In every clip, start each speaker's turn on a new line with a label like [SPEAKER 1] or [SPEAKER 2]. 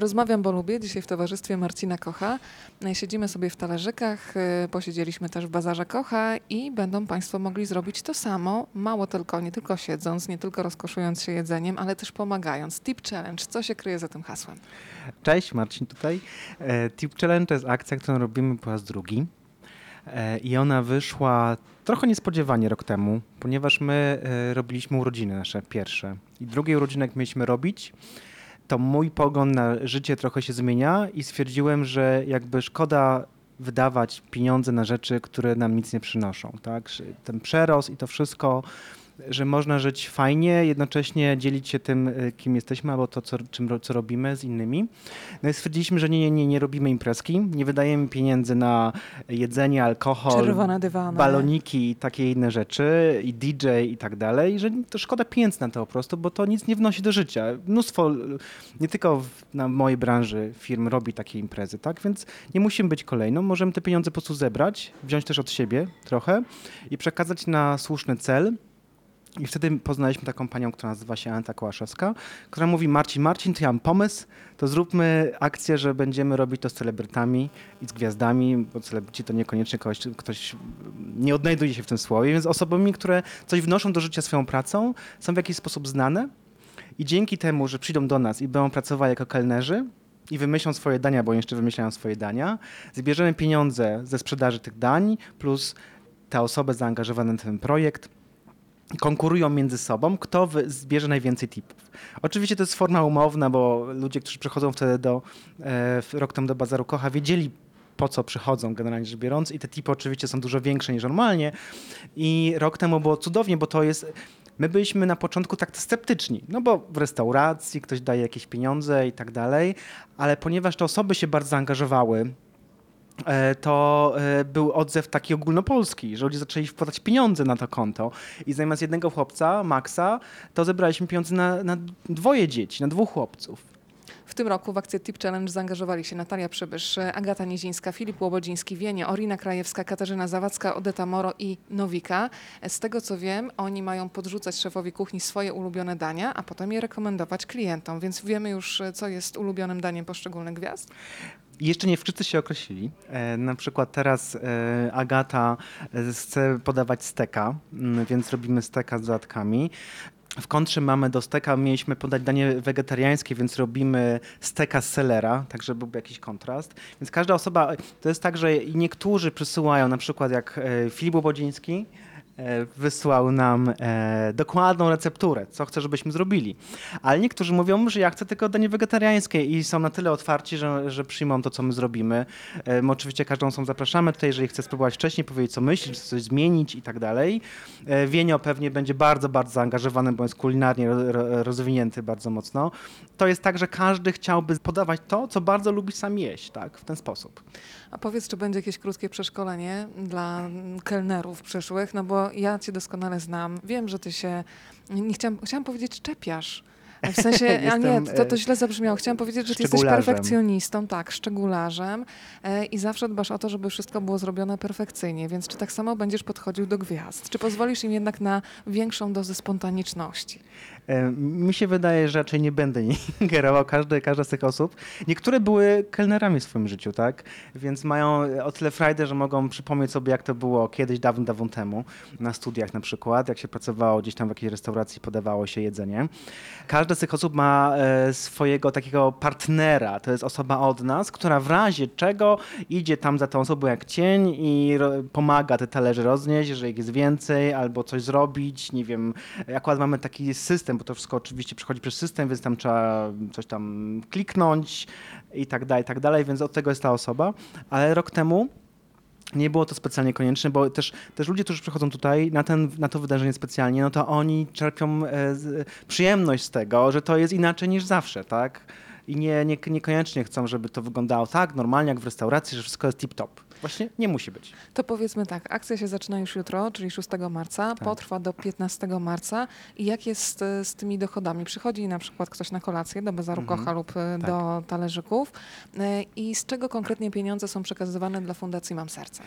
[SPEAKER 1] Rozmawiam, bo lubię. Dzisiaj w towarzystwie Marcina Kocha. E, Siedzimy sobie w talerzykach, e, posiedzieliśmy też w Bazarze Kocha i będą Państwo mogli zrobić to samo. Mało tylko, nie tylko siedząc, nie tylko rozkoszując się jedzeniem, ale też pomagając. Tip Challenge. Co się kryje za tym hasłem?
[SPEAKER 2] Cześć, Marcin tutaj. E, Tip Challenge to jest akcja, którą robimy po raz drugi. I ona wyszła trochę niespodziewanie rok temu, ponieważ my robiliśmy urodziny nasze pierwsze. I drugie urodziny, jak mieliśmy robić, to mój pogląd na życie trochę się zmienia i stwierdziłem, że jakby szkoda wydawać pieniądze na rzeczy, które nam nic nie przynoszą. Tak? Ten przerost i to wszystko, że można żyć fajnie, jednocześnie dzielić się tym, y, kim jesteśmy, albo to, co, czym, co robimy z innymi. No i stwierdziliśmy, że nie, nie, nie, nie robimy imprezki, nie wydajemy pieniędzy na jedzenie, alkohol, baloniki i takie inne rzeczy, i DJ i tak dalej, że to szkoda pieniędzy na to po prostu, bo to nic nie wnosi do życia. Mnóstwo, nie tylko w, na mojej branży firm robi takie imprezy, tak? Więc nie musimy być kolejną, możemy te pieniądze po prostu zebrać, wziąć też od siebie trochę i przekazać na słuszny cel. I wtedy poznaliśmy taką panią, która nazywa się Aneta Kołaszewska, która mówi Marcin, Marcin, to ja mam pomysł, to zróbmy akcję, że będziemy robić to z celebrytami i z gwiazdami, bo celebryci to niekoniecznie ktoś, ktoś nie odnajduje się w tym słowie, więc osobami, które coś wnoszą do życia swoją pracą, są w jakiś sposób znane. I dzięki temu, że przyjdą do nas i będą pracowali jako kelnerzy, i wymyślą swoje dania, bo jeszcze wymyślają swoje dania, zbierzemy pieniądze ze sprzedaży tych dań, plus te osoby zaangażowane w ten projekt konkurują między sobą, kto zbierze najwięcej tipów. Oczywiście to jest forma umowna, bo ludzie, którzy przychodzą wtedy do, e, rok temu do Bazaru Kocha, wiedzieli po co przychodzą generalnie rzecz biorąc i te tipy oczywiście są dużo większe niż normalnie i rok temu było cudownie, bo to jest My byliśmy na początku tak sceptyczni, no bo w restauracji ktoś daje jakieś pieniądze i tak dalej, ale ponieważ te osoby się bardzo zaangażowały, to e, był odzew taki ogólnopolski, że ludzie zaczęli wkładać pieniądze na to konto i zamiast jednego chłopca, Maxa, to zebraliśmy pieniądze na, na dwoje dzieci, na dwóch chłopców.
[SPEAKER 1] W tym roku w akcję Tip Challenge zaangażowali się Natalia Przybysz, Agata Niezińska, Filip Łobodziński, Wienie, Orina Krajewska, Katarzyna Zawadzka, Odeta Moro i Nowika. Z tego co wiem, oni mają podrzucać szefowi kuchni swoje ulubione dania, a potem je rekomendować klientom, więc wiemy już, co jest ulubionym daniem poszczególnych gwiazd.
[SPEAKER 2] Jeszcze nie wszyscy się określili. E, na przykład teraz e, Agata e, chce podawać steka, mm, więc robimy steka z dodatkami. W kontrze mamy do steka, mieliśmy podać danie wegetariańskie, więc robimy steka z selera, tak żeby był jakiś kontrast. Więc każda osoba, to jest tak, że niektórzy przysyłają, na przykład jak e, Filip Łobodziński, wysłał nam e, dokładną recepturę, co chce, żebyśmy zrobili. Ale niektórzy mówią, że ja chcę tylko danie wegetariańskie i są na tyle otwarci, że, że przyjmą to, co my zrobimy. E, my oczywiście każdą osobę zapraszamy tutaj, jeżeli chce spróbować wcześniej, powiedzieć, co myśli, czy coś zmienić i tak dalej. E, Wienio pewnie będzie bardzo, bardzo zaangażowany, bo jest kulinarnie ro, ro, rozwinięty bardzo mocno. To jest tak, że każdy chciałby podawać to, co bardzo lubi sam jeść, tak, w ten sposób.
[SPEAKER 1] A powiedz, czy będzie jakieś krótkie przeszkolenie dla mm, kelnerów przyszłych, no bo ja cię doskonale znam. Wiem, że ty się, nie chciałam, chciałam powiedzieć czepiasz. W sensie, a nie, to, to
[SPEAKER 2] e,
[SPEAKER 1] źle zabrzmiało. Chciałam powiedzieć, że ty jesteś perfekcjonistą, tak, szczegularzem e, i zawsze dbasz o to, żeby wszystko było zrobione perfekcyjnie, więc czy tak samo będziesz podchodził do gwiazd? Czy pozwolisz im jednak na większą dozę spontaniczności?
[SPEAKER 2] E, Mi się wydaje, że raczej nie będę ingerował każdy, każda z tych osób. Niektóre były kelnerami w swoim życiu, tak? Więc mają o tyle frajdę, że mogą przypomnieć sobie, jak to było kiedyś, dawno, dawno temu, na studiach na przykład, jak się pracowało gdzieś tam w jakiejś restauracji, podawało się jedzenie. Każda z tych osób ma e, swojego takiego partnera. To jest osoba od nas, która w razie czego idzie tam za tą osobą jak cień i pomaga te talerze roznieść, jeżeli ich jest więcej, albo coś zrobić. Nie wiem, akurat mamy taki system, bo to wszystko oczywiście przechodzi przez system, więc tam trzeba coś tam kliknąć i tak dalej, i tak dalej, więc od tego jest ta osoba. Ale rok temu nie było to specjalnie konieczne, bo też, też ludzie, którzy przychodzą tutaj na, ten, na to wydarzenie specjalnie, no to oni czerpią e, z, przyjemność z tego, że to jest inaczej niż zawsze, tak? I nie, nie, niekoniecznie chcą, żeby to wyglądało tak normalnie jak w restauracji, że wszystko jest tip-top. Właśnie nie musi być.
[SPEAKER 1] To powiedzmy tak, akcja się zaczyna już jutro, czyli 6 marca,
[SPEAKER 2] Tak.
[SPEAKER 1] potrwa do 15 marca. I jak jest e, z tymi dochodami? Przychodzi na przykład ktoś na kolację do Bezarukocha
[SPEAKER 2] Mhm.
[SPEAKER 1] lub e,
[SPEAKER 2] Tak.
[SPEAKER 1] do talerzyków e, i z czego konkretnie pieniądze są przekazywane dla Fundacji Mam Serce?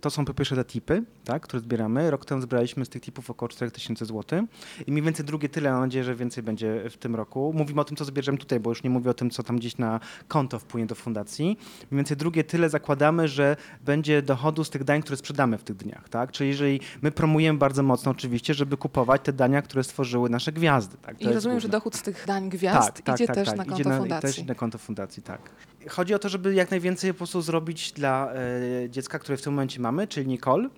[SPEAKER 2] To są po pierwsze te tipy, tak, które zbieramy. Rok temu zbieraliśmy z tych tipów około 4000 zł i mniej więcej drugie tyle, mam nadzieję, że więcej będzie w tym roku. Mówimy o tym, co zbierzemy tutaj, bo już nie mówię o tym, co tam gdzieś na konto wpłynie do fundacji. Mniej więcej drugie tyle zakładamy, że będzie dochodu z tych dań, które sprzedamy w tych dniach, tak? Czyli jeżeli my promujemy bardzo mocno oczywiście, żeby kupować te dania, które stworzyły nasze gwiazdy, tak? To
[SPEAKER 1] I rozumiem, że dochód z tych dań gwiazd idzie też na konto
[SPEAKER 2] Idzie na,
[SPEAKER 1] fundacji.
[SPEAKER 2] Też na konto fundacji, tak. Chodzi o to, żeby jak najwięcej po prostu zrobić dla e, dziecka, które w tym momencie mamy, czyli Nicole.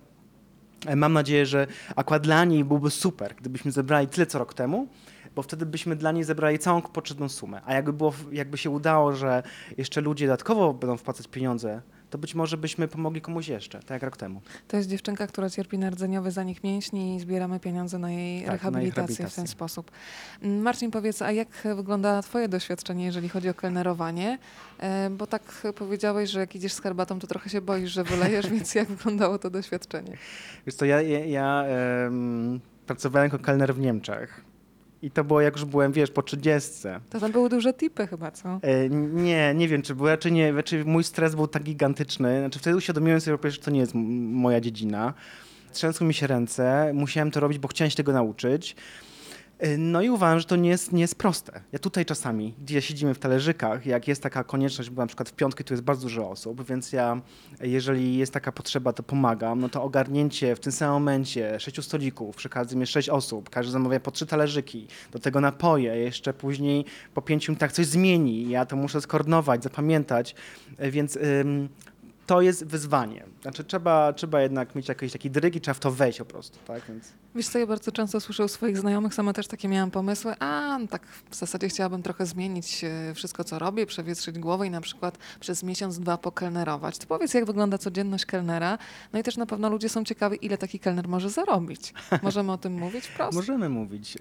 [SPEAKER 2] E, Mam nadzieję, że akurat dla niej byłby super, gdybyśmy zebrali tyle co rok temu, bo wtedy byśmy dla niej zebrali całą potrzebną sumę. A jakby, było, jakby się udało, że jeszcze ludzie dodatkowo będą wpłacać pieniądze, to być może byśmy pomogli komuś jeszcze, tak jak rok temu.
[SPEAKER 1] To jest dziewczynka, która cierpi na rdzeniowy zanik mięśni i zbieramy pieniądze na jej,
[SPEAKER 2] Tak, na jej
[SPEAKER 1] rehabilitację, w ten
[SPEAKER 2] rehabilitację.
[SPEAKER 1] sposób. Mm, Marcin, powiedz, a jak wygląda Twoje doświadczenie, jeżeli chodzi o kelnerowanie? E, Bo tak powiedziałeś, że jak idziesz z herbatą, to trochę się boisz, że wylejesz, więc jak wyglądało to doświadczenie?
[SPEAKER 2] Wiesz co, ja, ja, ja em, pracowałem jako kelner w Niemczech. I to było jak już byłem, wiesz, po 30.
[SPEAKER 1] To tam były duże tipy chyba, co?
[SPEAKER 2] E, Nie, nie wiem, czy był raczej nie, raczej mój stres był tak gigantyczny. Znaczy wtedy uświadomiłem sobie że to nie jest moja dziedzina. Trzęsły mi się ręce, musiałem to robić, bo chciałem się tego nauczyć. E, No i uważam, że to nie jest, nie jest proste. Ja tutaj czasami, gdzie siedzimy w talerzykach, jak jest taka konieczność, bo na przykład w piątki tu jest bardzo dużo osób, więc ja, jeżeli jest taka potrzeba, to pomagam, no to ogarnięcie w tym samym momencie sześciu stolików, przy każdym jest sześć osób, każdy zamawia po trzy talerzyki, do tego napoje, jeszcze później po pięciu minutach coś zmieni, ja to muszę skoordynować, zapamiętać, E, więc ym, to jest wyzwanie. Znaczy trzeba, trzeba jednak mieć jakiś taki dryg i trzeba w to wejść po prostu, tak, więc...
[SPEAKER 1] Wiesz co, ja bardzo często słyszę u swoich znajomych, sama też takie miałam pomysły, a tak w zasadzie chciałabym trochę zmienić e, wszystko, co robię, przewietrzyć głowę i na przykład przez miesiąc, dwa pokelnerować. To powiedz, jak wygląda codzienność kelnera? No i też na pewno ludzie są ciekawi, ile taki kelner może zarobić. Możemy o tym mówić wprost?
[SPEAKER 2] Możemy mówić.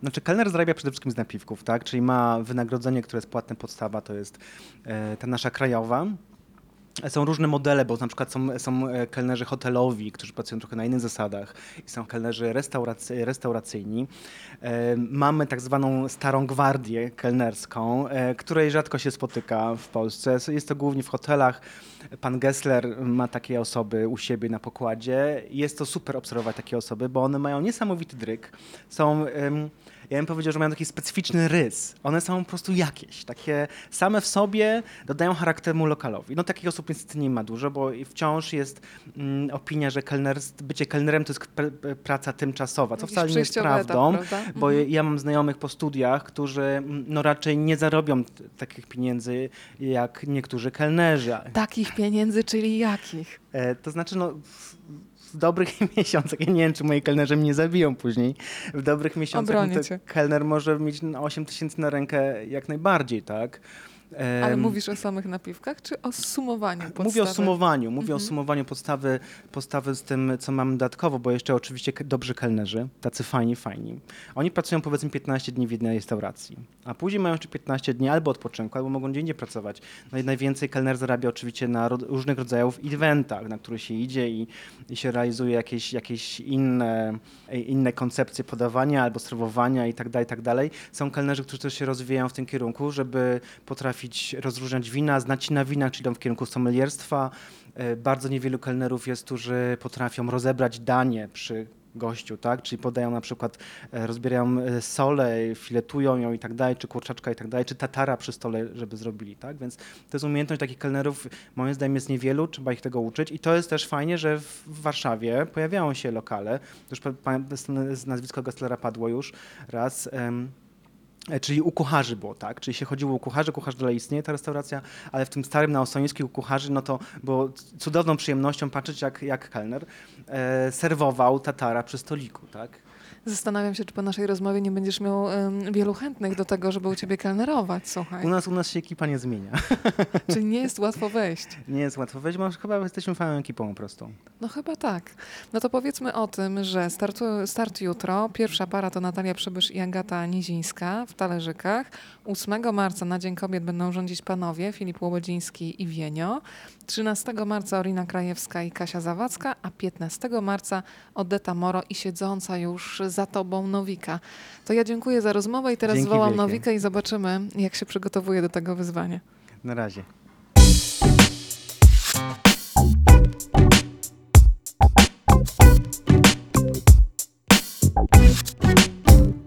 [SPEAKER 2] Znaczy, kelner zarabia przede wszystkim z napiwków, tak? Czyli ma wynagrodzenie, które jest płatne, podstawa to jest e, ta nasza krajowa. Są różne modele, bo na przykład są, są e, kelnerzy hotelowi, którzy pracują trochę na innych zasadach i są kelnerzy restauracy, restauracyjni. E, Mamy tak zwaną starą gwardię kelnerską, e, której rzadko się spotyka w Polsce. Jest to głównie w hotelach. Pan Gessler ma takie osoby u siebie na pokładzie. Jest to super obserwować takie osoby, bo one mają niesamowity dryk. Są, ja bym powiedział, że mają taki specyficzny rys. One są po prostu jakieś, takie same w sobie, dodają charakteru lokalowi. No takich osób niestety nie ma dużo, bo wciąż jest mm, opinia, że kelner, bycie kelnerem to jest pr- pr- praca tymczasowa, co wcale nie jest
[SPEAKER 1] etap,
[SPEAKER 2] prawdą.
[SPEAKER 1] prawda?
[SPEAKER 2] Bo
[SPEAKER 1] Mhm.
[SPEAKER 2] ja mam znajomych po studiach, którzy mm, no raczej nie zarobią takich pieniędzy jak niektórzy kelnerzy.
[SPEAKER 1] Takich pieniędzy, czyli jakich?
[SPEAKER 2] E, to znaczy, no, w, dobrych miesiącach, ja nie wiem, czy moi kelnerzy mnie zabiją później, w dobrych miesiącach no kelner może mieć na 8 tysięcy na rękę jak najbardziej, tak?
[SPEAKER 1] Ale mówisz o samych napiwkach, czy o sumowaniu podstawy?
[SPEAKER 2] Mówię o sumowaniu, mówię o
[SPEAKER 1] Mhm.
[SPEAKER 2] sumowaniu podstawy, podstawy z tym, co mamy dodatkowo, bo jeszcze oczywiście dobrzy kelnerzy, tacy fajni, fajni. Oni pracują powiedzmy 15 dni w jednej restauracji, a później mają jeszcze 15 dni albo odpoczynku, albo mogą gdzie indziej pracować. No i najwięcej kelner zarabia oczywiście na różnych rodzajów eventach, na które się idzie i, i się realizuje jakieś, jakieś inne, e, inne koncepcje podawania albo serwowania i tak dalej, tak dalej. Są kelnerzy, którzy też się rozwijają w tym kierunku, żeby potrafić rozróżniać wina, znać na winach, czyli idą w kierunku sommelierstwa. E, Bardzo niewielu kelnerów jest, którzy potrafią rozebrać danie przy gościu, tak? Czyli podają na przykład, e, rozbierają e, solę, filetują ją i tak dalej, czy kurczaczka i tak dalej, czy tatara przy stole, żeby zrobili, tak? Więc to jest umiejętność takich kelnerów, moim zdaniem jest niewielu, trzeba ich tego uczyć i to jest też fajnie, że w Warszawie pojawiają się lokale, już nazwisko Gesslera padło już raz, Czyli u kucharzy było tak, czyli się chodziło u kucharzy, kucharz dalej istnieje ta restauracja, ale w tym starym na Ossolińskiej u kucharzy, no to było cudowną przyjemnością patrzeć jak, jak kelner e, serwował tatara przy stoliku, tak?
[SPEAKER 1] Zastanawiam się, czy po naszej rozmowie nie będziesz miał em, wielu chętnych do tego, żeby u ciebie kelnerować, słuchaj.
[SPEAKER 2] U nas, u nas się ekipa nie zmienia.
[SPEAKER 1] Czyli nie jest łatwo wejść.
[SPEAKER 2] Nie jest łatwo wejść, bo chyba jesteśmy fajną ekipą po prostu.
[SPEAKER 1] No chyba tak. No to powiedzmy o tym, że startu, start jutro. Pierwsza para to Natalia Przybysz i Agata Nizińska w Talerzykach. 8 marca na Dzień Kobiet będą rządzić panowie Filip Łobodziński i Wienio. 13 marca Orina Krajewska i Kasia Zawadzka, a 15 marca Odeta Moro i siedząca już za tobą Nowika. To ja dziękuję za rozmowę i teraz
[SPEAKER 2] Dzięki
[SPEAKER 1] zwołam
[SPEAKER 2] wielkie.
[SPEAKER 1] Nowikę i zobaczymy, jak się przygotowuje do tego wyzwania.
[SPEAKER 2] Na razie.